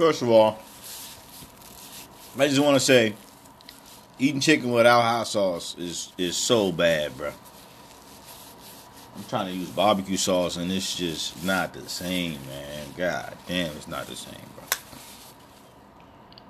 First of all, I just want to say, eating chicken without hot sauce is is so bad, bro. I'm trying to use barbecue sauce, and it's just not the same, man. God damn, it's not the same, bro.